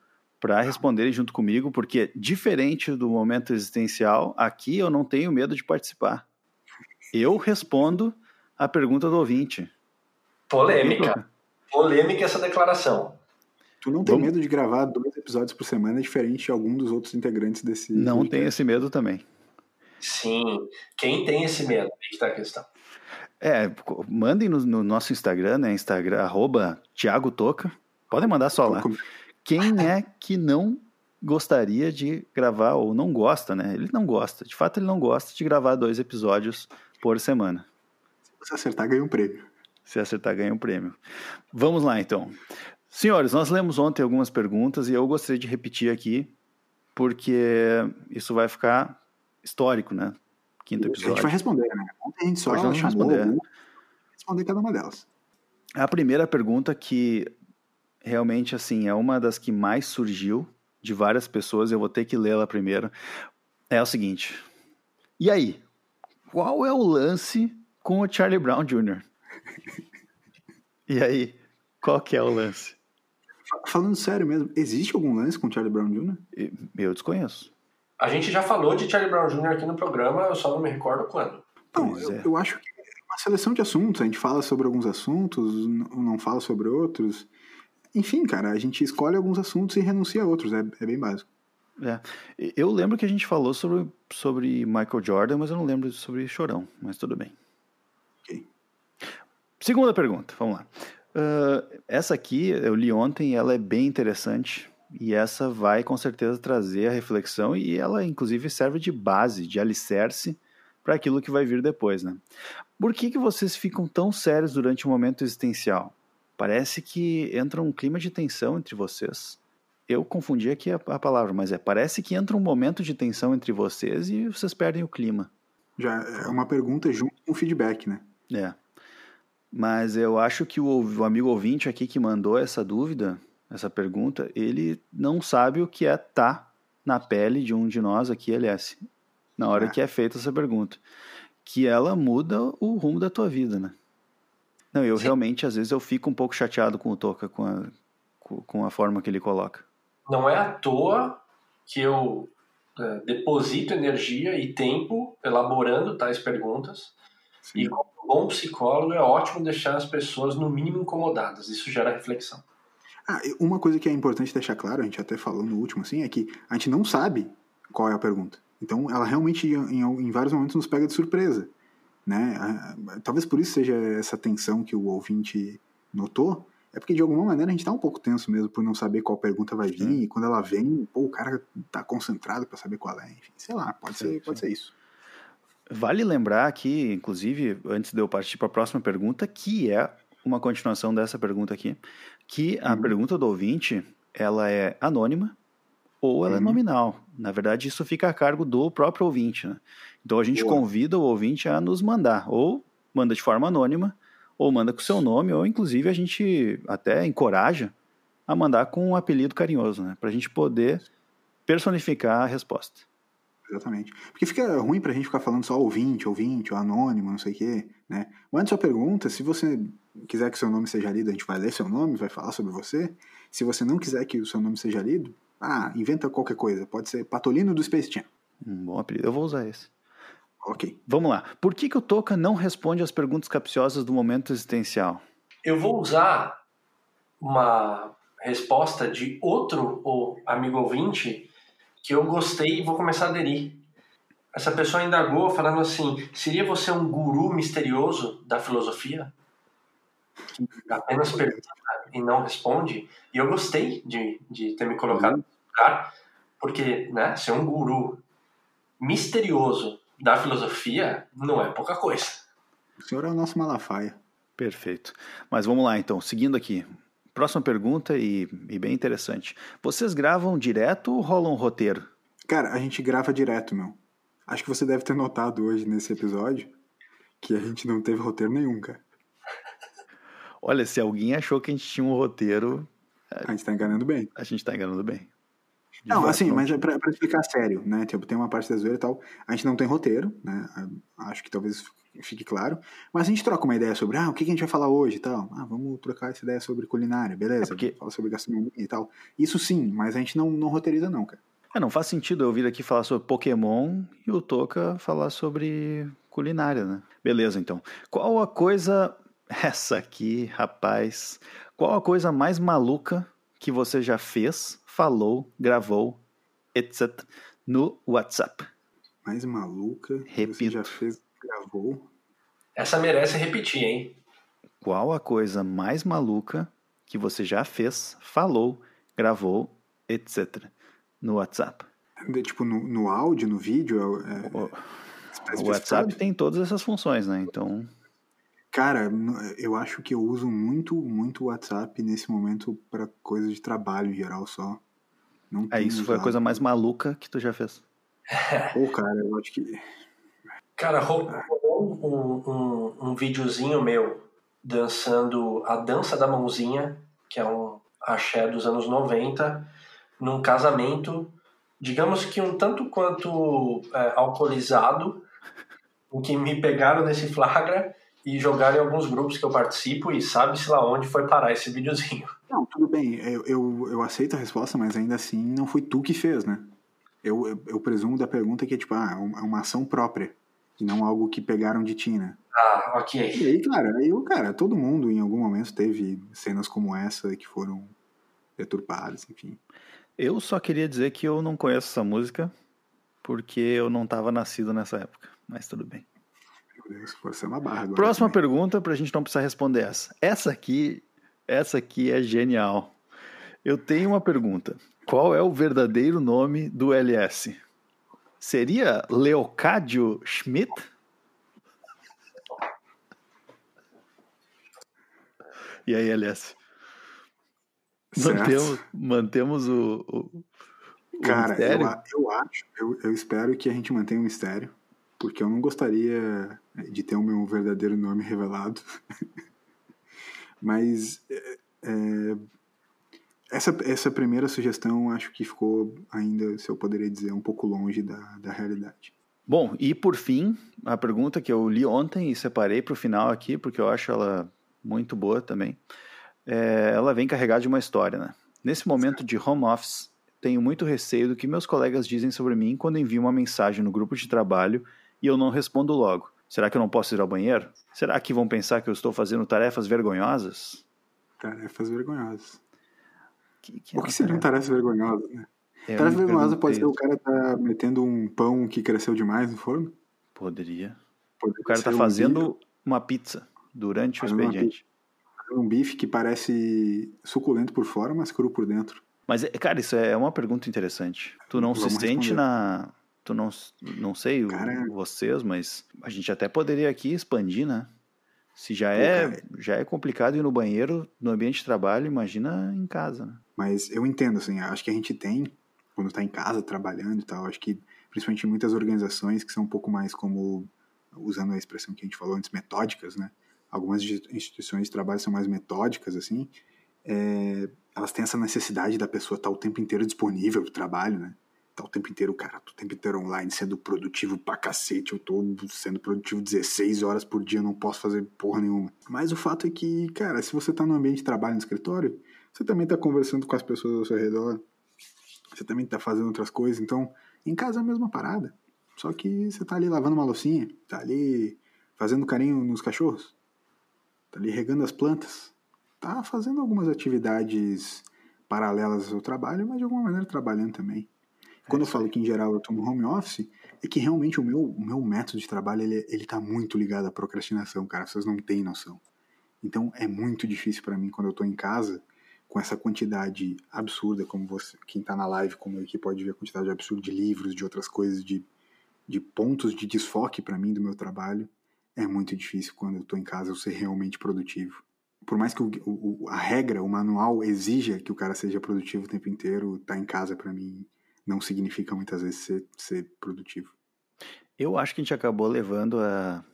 para responderem junto comigo, porque diferente do momento existencial, aqui eu não tenho medo de participar. Eu respondo a pergunta do ouvinte. Polêmica. Polêmica essa declaração. Tu não tem Vamos... medo de gravar dois episódios por semana, diferente de algum dos outros integrantes desse. Não tem esse medo também. Sim. Quem tem esse medo? Aí que tá a questão. É, mandem no, no nosso Instagram, né? Instagram, arroba Thiago Toca. Podem mandar só lá. Quem é que não gostaria de gravar, ou não gosta, né? Ele não gosta. De fato, ele não gosta de gravar dois episódios por semana. Se acertar, ganha um prêmio. Se acertar, ganha um prêmio. Vamos lá, então. Senhores, nós lemos ontem algumas perguntas e eu gostaria de repetir aqui, porque isso vai ficar histórico, né? Quinto episódio. A gente vai responder, né? Ontem a gente só chamou responder. responder cada uma delas. A primeira pergunta que realmente assim é uma das que mais surgiu de várias pessoas. Eu vou ter que lê-la primeiro. É o seguinte: e aí? Qual é o lance com o Charlie Brown Jr.? E aí, qual que é o lance? Falando sério mesmo, existe algum lance com Charlie Brown Jr.? Eu desconheço. A gente já falou de Charlie Brown Jr. aqui no programa, eu só não me recordo quando. Não, eu, é. eu, acho que é uma seleção de assuntos. A gente fala sobre alguns assuntos, não fala sobre outros. Enfim, cara, a gente escolhe alguns assuntos e renuncia a outros. É, é bem básico. É. Eu lembro que a gente falou sobre, sobre Michael Jordan, mas eu não lembro sobre Chorão, mas tudo bem. Ok. Segunda pergunta, vamos lá. Uh, essa aqui eu li ontem, ela é bem interessante e essa vai com certeza trazer a reflexão e ela inclusive serve de base, de alicerce para aquilo que vai vir depois, né? Por que, que vocês ficam tão sérios durante o momento existencial? Parece que entra um clima de tensão entre vocês. Eu confundi aqui a, a palavra, mas é parece que entra um momento de tensão entre vocês e vocês perdem o clima. Já é uma pergunta junto com feedback, né? É. Mas eu acho que o, o amigo ouvinte aqui que mandou essa dúvida, essa pergunta, ele não sabe o que é estar tá na pele de um de nós aqui, LS, na hora é. que é feita essa pergunta. Que ela muda o rumo da tua vida, né? Não, eu Sim. realmente, às vezes, eu fico um pouco chateado com o Toca, com a, com a forma que ele coloca. Não é à toa que eu é, deposito energia e tempo elaborando tais perguntas. Sim. E como bom psicólogo, é ótimo deixar as pessoas, no mínimo, incomodadas. Isso gera reflexão. Ah, uma coisa que é importante deixar claro, a gente até falou no último, assim, é que a gente não sabe qual é a pergunta. Então, ela realmente, em, em vários momentos, nos pega de surpresa. Né? Talvez por isso seja essa tensão que o ouvinte notou, é porque de alguma maneira a gente tá um pouco tenso mesmo por não saber qual pergunta vai vir, sim. e quando ela vem, pô, o cara tá concentrado para saber qual é, enfim, sei lá, pode, sim, ser, sim. pode ser isso. Vale lembrar aqui, inclusive, antes de eu partir para a próxima pergunta, que é uma continuação dessa pergunta aqui, que a uhum. pergunta do ouvinte, ela é anônima ou ela é uhum. é nominal. Na verdade, isso fica a cargo do próprio ouvinte, né? Então a gente Boa. convida o ouvinte a nos mandar, ou manda de forma anônima, ou manda com seu nome, ou inclusive a gente até encoraja a mandar com um apelido carinhoso, né? Para a gente poder personificar a resposta. Exatamente. Porque fica ruim pra gente ficar falando só ouvinte, ouvinte, ou anônimo, não sei o quê, né? Mande sua pergunta, se você quiser que seu nome seja lido, a gente vai ler seu nome, vai falar sobre você. Se você não quiser que o seu nome seja lido, ah, inventa qualquer coisa. Pode ser Patolino do Space Jam. Um bom apelido, eu vou usar esse. Ok. Vamos lá. Por que, que o Toca não responde às perguntas capciosas do momento existencial? Eu vou usar uma resposta de outro amigo ouvinte que eu gostei e vou começar a aderir. Essa pessoa indagou falando assim: seria você um guru misterioso da filosofia? Que apenas pergunta e não responde? E eu gostei de, de ter me colocado uhum. no lugar, porque né, ser um guru misterioso da filosofia não é pouca coisa. O senhor é o nosso Malafaia. Perfeito. Mas vamos lá então, seguindo aqui. Próxima pergunta e, e, bem interessante. Vocês gravam direto ou rolam um roteiro? Cara, a gente grava direto, meu. Acho que você deve ter notado hoje nesse episódio que a gente não teve roteiro nenhum, cara. Olha, se alguém achou que a gente tinha um roteiro. A gente tá enganando bem. A gente tá enganando bem. Não, assim, mas é pra, pra, explicar sério, né? Tipo, tem uma parte da zoeira e tal. A gente não tem roteiro, né? Acho que talvez fique claro. Mas a gente troca uma ideia sobre, ah, o que a gente vai falar hoje e tal. Ah, vamos trocar essa ideia sobre culinária, beleza? É porque... Fala sobre gastronomia e tal. Isso sim, mas a gente não, não roteiriza não, cara. É, não faz sentido eu vir aqui falar sobre Pokémon e o Toca falar sobre culinária, né? Beleza, então. Qual a coisa... Essa aqui, rapaz. Qual a coisa mais maluca que você já fez falou, gravou, etc. no WhatsApp. Mais maluca. Repito. Você já fez, gravou. Essa merece repetir, hein? Qual a coisa mais maluca que você já fez, falou, gravou, etc. no WhatsApp? Tipo, no, no áudio, no vídeo? É, o, o WhatsApp tem todas essas funções, né? Então. Cara, eu acho que eu uso muito, muito o WhatsApp nesse momento para coisas de trabalho em geral só. Não é, isso foi a coisa mais maluca que tu já fez. Pô, cara, eu acho que. Cara, rolou um, um, um videozinho meu dançando a dança da mãozinha, que é um axé dos anos 90, num casamento, digamos que um tanto quanto é, alcoolizado, em que me pegaram nesse flagra e jogar em alguns grupos que eu participo e sabe-se lá onde foi parar esse videozinho. Não, tudo bem, eu, eu, eu, aceito a resposta, mas ainda assim não foi tu que fez, né? Eu, eu, eu presumo da pergunta que é tipo, ah, é uma ação própria, e não algo que pegaram de ti, né? Ah, ok. E aí, cara, aí, cara, todo mundo em algum momento teve cenas como essa que foram deturpadas, enfim. Eu só queria dizer que eu não conheço essa música porque eu não estava nascido nessa época, mas tudo bem. É uma barra Próxima também. pergunta para a gente não precisar responder essa. Essa aqui, essa aqui é genial. Eu tenho uma pergunta. Qual é o verdadeiro nome do LS? Seria Leocádio Schmidt? E aí, LS? Mantemos, mantemos o, o, o Cara, mistério? Eu, eu acho, eu, eu espero que a gente mantenha o mistério, porque eu não gostaria de ter o meu verdadeiro nome revelado. Mas é, é, essa, essa primeira sugestão acho que ficou ainda, se eu poderia dizer, um pouco longe da, da realidade. Bom, e por fim, a pergunta que eu li ontem e separei para o final aqui, porque eu acho ela muito boa também é, ela vem carregada de uma história, né? Nesse momento de home office, tenho muito receio do que meus colegas dizem sobre mim quando envio uma mensagem no grupo de trabalho e eu não respondo logo. Será que eu não posso ir ao banheiro? Será que vão pensar que eu estou fazendo tarefas vergonhosas? Tarefas vergonhosas. Que, que é o que seriam tarefas vergonhosas, né? É, tarefa vergonhosa pode ser o cara tá metendo um pão que cresceu demais no forno? Poderia. Poderia o cara tá fazendo um uma pizza durante o expediente um bife que parece suculento por fora, mas cru por dentro. Mas, é, cara, isso é uma pergunta interessante. Tu não Vamos se sente responder. na. Tu não, não sei cara, vocês, mas a gente até poderia aqui expandir, né? Se já é, cara, já é complicado ir no banheiro no ambiente de trabalho, imagina em casa, né? Mas eu entendo, assim, acho que a gente tem, quando está em casa trabalhando e tal, acho que principalmente em muitas organizações que são um pouco mais como, usando a expressão que a gente falou antes, metódicas, né? algumas instituições de trabalho são mais metódicas, assim, é, elas têm essa necessidade da pessoa estar o tempo inteiro disponível para o trabalho, né? Tá o tempo inteiro, cara, tô o tempo inteiro online, sendo produtivo pra cacete, eu tô sendo produtivo 16 horas por dia, não posso fazer porra nenhuma. Mas o fato é que, cara, se você tá no ambiente de trabalho no escritório, você também tá conversando com as pessoas ao seu redor, você também tá fazendo outras coisas, então, em casa é a mesma parada. Só que você tá ali lavando uma loucinha, tá ali fazendo carinho nos cachorros, tá ali regando as plantas, tá fazendo algumas atividades paralelas ao seu trabalho, mas de alguma maneira trabalhando também. Quando eu falo que em geral eu tô no home office, é que realmente o meu, o meu método de trabalho ele, ele tá muito ligado à procrastinação, cara. Vocês não têm noção. Então é muito difícil para mim quando eu tô em casa, com essa quantidade absurda, como você, quem tá na live, como eu aqui pode ver a quantidade absurda de livros, de outras coisas, de, de pontos de desfoque para mim do meu trabalho é muito difícil quando eu estou em casa eu ser realmente produtivo. Por mais que o, o, a regra, o manual exija que o cara seja produtivo o tempo inteiro, tá em casa para mim não significa muitas vezes ser, ser produtivo. Eu acho que a gente acabou levando a,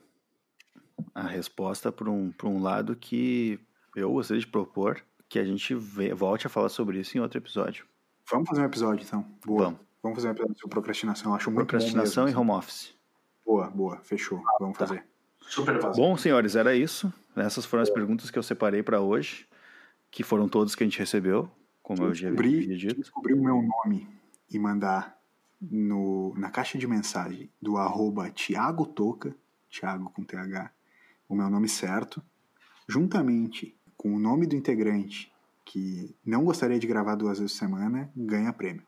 a resposta para um, um lado que eu gostaria de propor que a gente vê, volte a falar sobre isso em outro episódio. Vamos fazer um episódio então. Boa. Vamos. Vamos fazer um episódio sobre procrastinação. Acho muito Procrastinação bom mesmo, e home office. Boa, boa. Fechou. Vamos tá. fazer. Super vazio. Bom, senhores, era isso. Essas foram as perguntas que eu separei para hoje, que foram todas que a gente recebeu, como eu, eu já havia dito. Descobrir o meu nome e mandar no, na caixa de mensagem do arroba Thiago Toca, Thiago com TH, o meu nome certo, juntamente com o nome do integrante que não gostaria de gravar duas vezes por semana, ganha prêmio.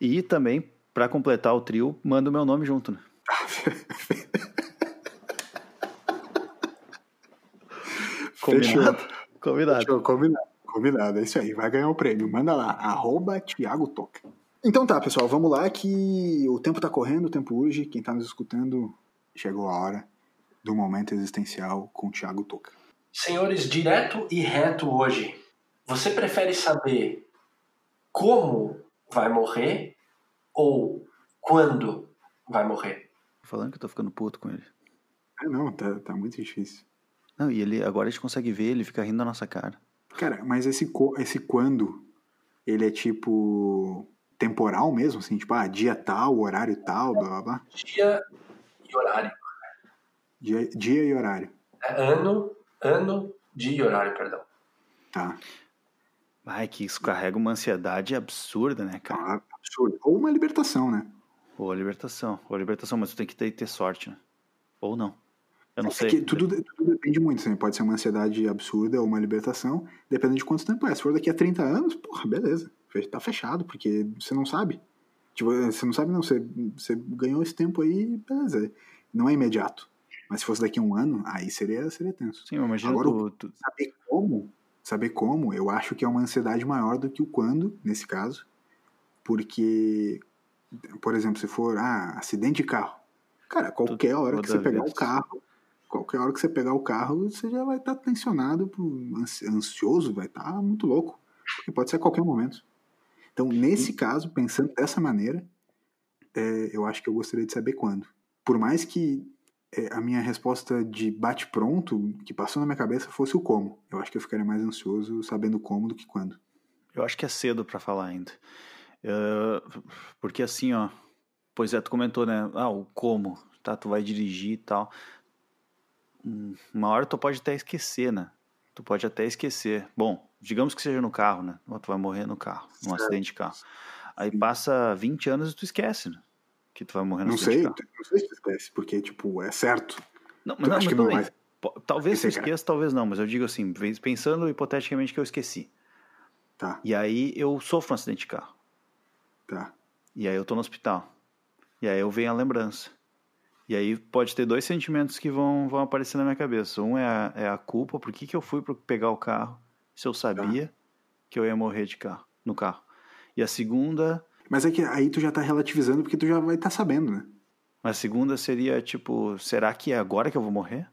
E também, para completar o trio, manda o meu nome junto, né? Combinado? Fechou. Combinado. Fechou, combinado. Combinado, é isso aí. Vai ganhar o prêmio. Manda lá, arroba Thiago Toca. Então tá, pessoal, vamos lá que o tempo tá correndo, o tempo urge. Quem tá nos escutando, chegou a hora do momento existencial com o Thiago Toca. Senhores, direto e reto hoje. Você prefere saber como vai morrer ou quando vai morrer? Falando que eu tô ficando puto com ele. É, não, tá, tá muito difícil. Não, e ele agora a gente consegue ver, ele fica rindo da nossa cara. Cara, mas esse, esse quando, ele é tipo temporal mesmo, assim, tipo, ah, dia tal, horário tal, blá blá blá. Dia e horário. Dia, dia e horário. É ano, ano de horário, perdão. Tá. Ai, que isso carrega uma ansiedade absurda, né, cara? Ah, absurdo. Ou uma libertação, né? Ou a libertação. Ou a libertação, mas tu tem que ter, ter sorte, né? Ou não. Eu não é sei. que tudo, tudo depende muito, assim, pode ser uma ansiedade absurda ou uma libertação, dependendo de quanto tempo é. Se for daqui a 30 anos, porra, beleza. Tá fechado, porque você não sabe. Tipo, você não sabe, não. Você, você ganhou esse tempo aí, beleza. Não é imediato. Mas se fosse daqui a um ano, aí seria, seria tenso. Sim, imagina Agora, tu, tu... saber como, saber como, eu acho que é uma ansiedade maior do que o quando, nesse caso. Porque, por exemplo, se for, ah, acidente de carro. Cara, qualquer hora que você pegar vez. o carro, qualquer hora que você pegar o carro, você já vai estar tá tensionado, ansioso, vai estar tá muito louco. Porque pode ser a qualquer momento. Então, nesse caso, pensando dessa maneira, é, eu acho que eu gostaria de saber quando. Por mais que é, a minha resposta de bate-pronto, que passou na minha cabeça, fosse o como. Eu acho que eu ficaria mais ansioso sabendo como do que quando. Eu acho que é cedo para falar ainda. Uh, porque assim, ó. Pois é, tu comentou, né? Ah, o como, tá? Tu vai dirigir e tal. Hum, uma hora tu pode até esquecer, né? Tu pode até esquecer. Bom, digamos que seja no carro, né? Ou tu vai morrer no carro, num acidente de carro. Aí passa 20 anos e tu esquece, né? que tu vai morrer no Não sei, não sei se tu esquece, porque, tipo, é certo. Não, mas, não, mas que não vai... Talvez tu esqueça, talvez não, mas eu digo assim, pensando hipoteticamente que eu esqueci. Tá. E aí eu sofro um acidente de carro. Tá. E aí eu tô no hospital. E aí eu venho a lembrança. E aí pode ter dois sentimentos que vão, vão aparecer na minha cabeça. Um é a, é a culpa, por que, que eu fui para pegar o carro se eu sabia tá. que eu ia morrer de carro, no carro. E a segunda mas é que aí tu já tá relativizando porque tu já vai estar tá sabendo, né? A segunda seria tipo, será que é agora que eu vou morrer?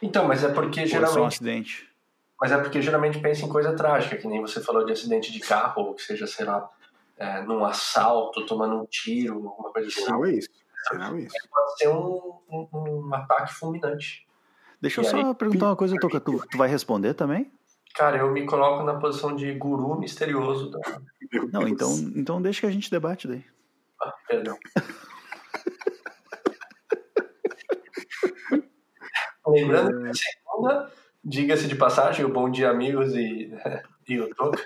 Então, mas é porque ou geralmente. É só um acidente. Mas é porque geralmente pensa em coisa trágica, que nem você falou de acidente de carro, ou que seja, sei lá, é, num assalto, tomando um tiro, alguma coisa assim. Geral é isso. Geral é isso. Pode ser um, um, um ataque fulminante. Deixa e eu só perguntar uma coisa, Toca. Tu, tu vai responder também? Cara, eu me coloco na posição de guru misterioso. Da... Não, então, então deixa que a gente debate daí. Ah, perdão. Lembrando que a segunda, diga-se de passagem, o Bom Dia Amigos e, e o Toca.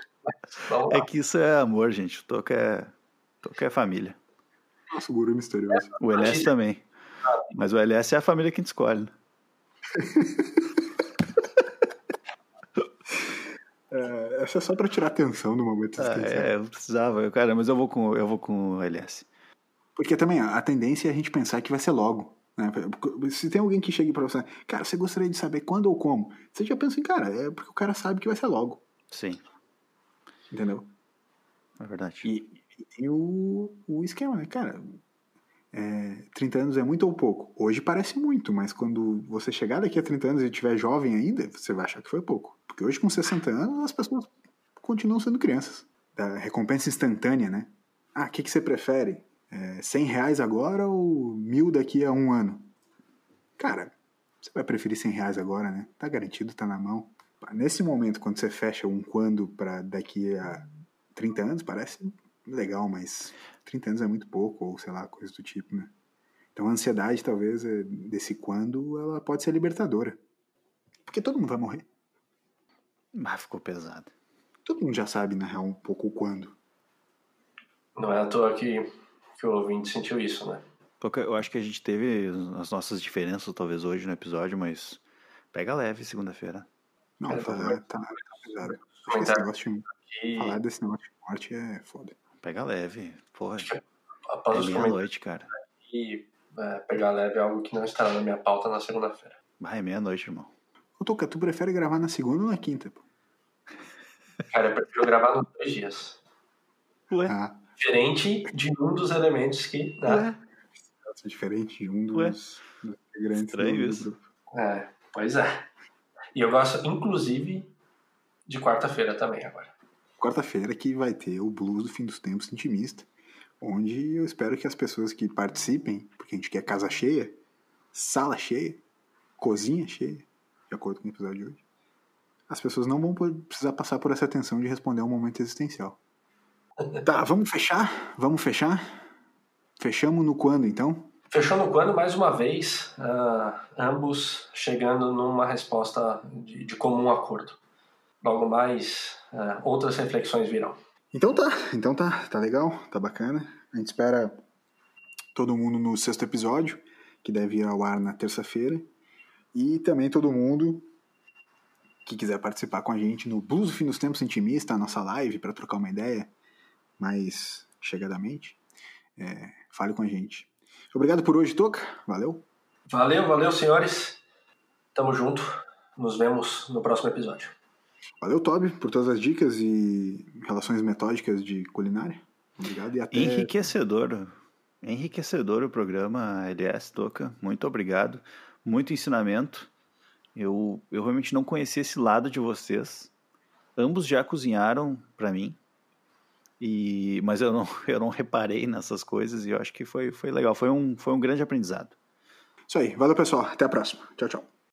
É que isso é amor, gente. O Toca é, Toca é família. Nossa, guru misterioso. O LS também. Mas o LS é a família que a gente escolhe. Né? É, essa é só para tirar atenção no momento ah, É, eu precisava. Cara, mas eu vou com, eu vou com o LS. Porque também a tendência é a gente pensar que vai ser logo. Né? Se tem alguém que chega para você, cara, você gostaria de saber quando ou como? Você já pensa em, cara, é porque o cara sabe que vai ser logo. Sim. Entendeu? É verdade. E, e tem o, o esquema, né? Cara, é, 30 anos é muito ou pouco? Hoje parece muito, mas quando você chegar daqui a 30 anos e estiver jovem ainda, você vai achar que foi pouco. Porque hoje, com 60 anos, as pessoas continuam sendo crianças. Da recompensa instantânea, né? Ah, o que, que você prefere? É, 100 reais agora ou mil daqui a um ano? Cara, você vai preferir 100 reais agora, né? Tá garantido, tá na mão. Nesse momento, quando você fecha um quando para daqui a 30 anos, parece legal, mas 30 anos é muito pouco, ou sei lá, coisa do tipo, né? Então a ansiedade, talvez, é, desse quando, ela pode ser libertadora. Porque todo mundo vai morrer. Mas ficou pesado. Todo mundo já sabe, na real, um pouco o quando. Não é à toa que, que o ouvinte sentiu isso, né? Eu acho que a gente teve as nossas diferenças, talvez, hoje no episódio, mas pega leve segunda-feira. Não, é, tá, tá, tá pesado. Esse negócio de, falar desse negócio de morte é foda. Pega leve, porra. Após é meia-noite, cara. E é, pegar leve é algo que não estará na minha pauta na segunda-feira. Vai, é meia-noite, irmão. Ô, Tuca, tu prefere gravar na segunda ou na quinta, pô? Cara, eu prefiro gravar nos dois dias. Ué? Ah. Diferente de um dos elementos que. Né? Ué? Diferente de um dos, dos integrantes do, isso. grupo. É, pois é. E eu gosto, inclusive, de quarta-feira também agora quarta-feira que vai ter o Blues do Fim dos Tempos Intimista, onde eu espero que as pessoas que participem, porque a gente quer casa cheia, sala cheia, cozinha cheia, de acordo com o episódio de hoje, as pessoas não vão precisar passar por essa tensão de responder a um momento existencial. Tá, vamos fechar? Vamos fechar? Fechamos no quando, então? Fechou no quando, mais uma vez, uh, ambos chegando numa resposta de, de comum acordo. Logo mais, uh, outras reflexões virão. Então tá, então tá, tá legal, tá bacana. A gente espera todo mundo no sexto episódio, que deve ir ao ar na terça-feira. E também todo mundo que quiser participar com a gente no Blues Fim dos Tempos Intimista, a nossa live, para trocar uma ideia mais chegadamente, é, fale com a gente. Obrigado por hoje, Toca. Valeu. Valeu, valeu, senhores. Tamo junto. Nos vemos no próximo episódio. Valeu, Toby, por todas as dicas e relações metódicas de culinária. Obrigado e até. Enriquecedor. Enriquecedor o programa LS Toca. Muito obrigado. Muito ensinamento. Eu, eu realmente não conhecia esse lado de vocês. Ambos já cozinharam para mim. E, mas eu não, eu não reparei nessas coisas e eu acho que foi, foi legal. Foi um, foi um grande aprendizado. Isso aí. Valeu, pessoal. Até a próxima. Tchau, tchau.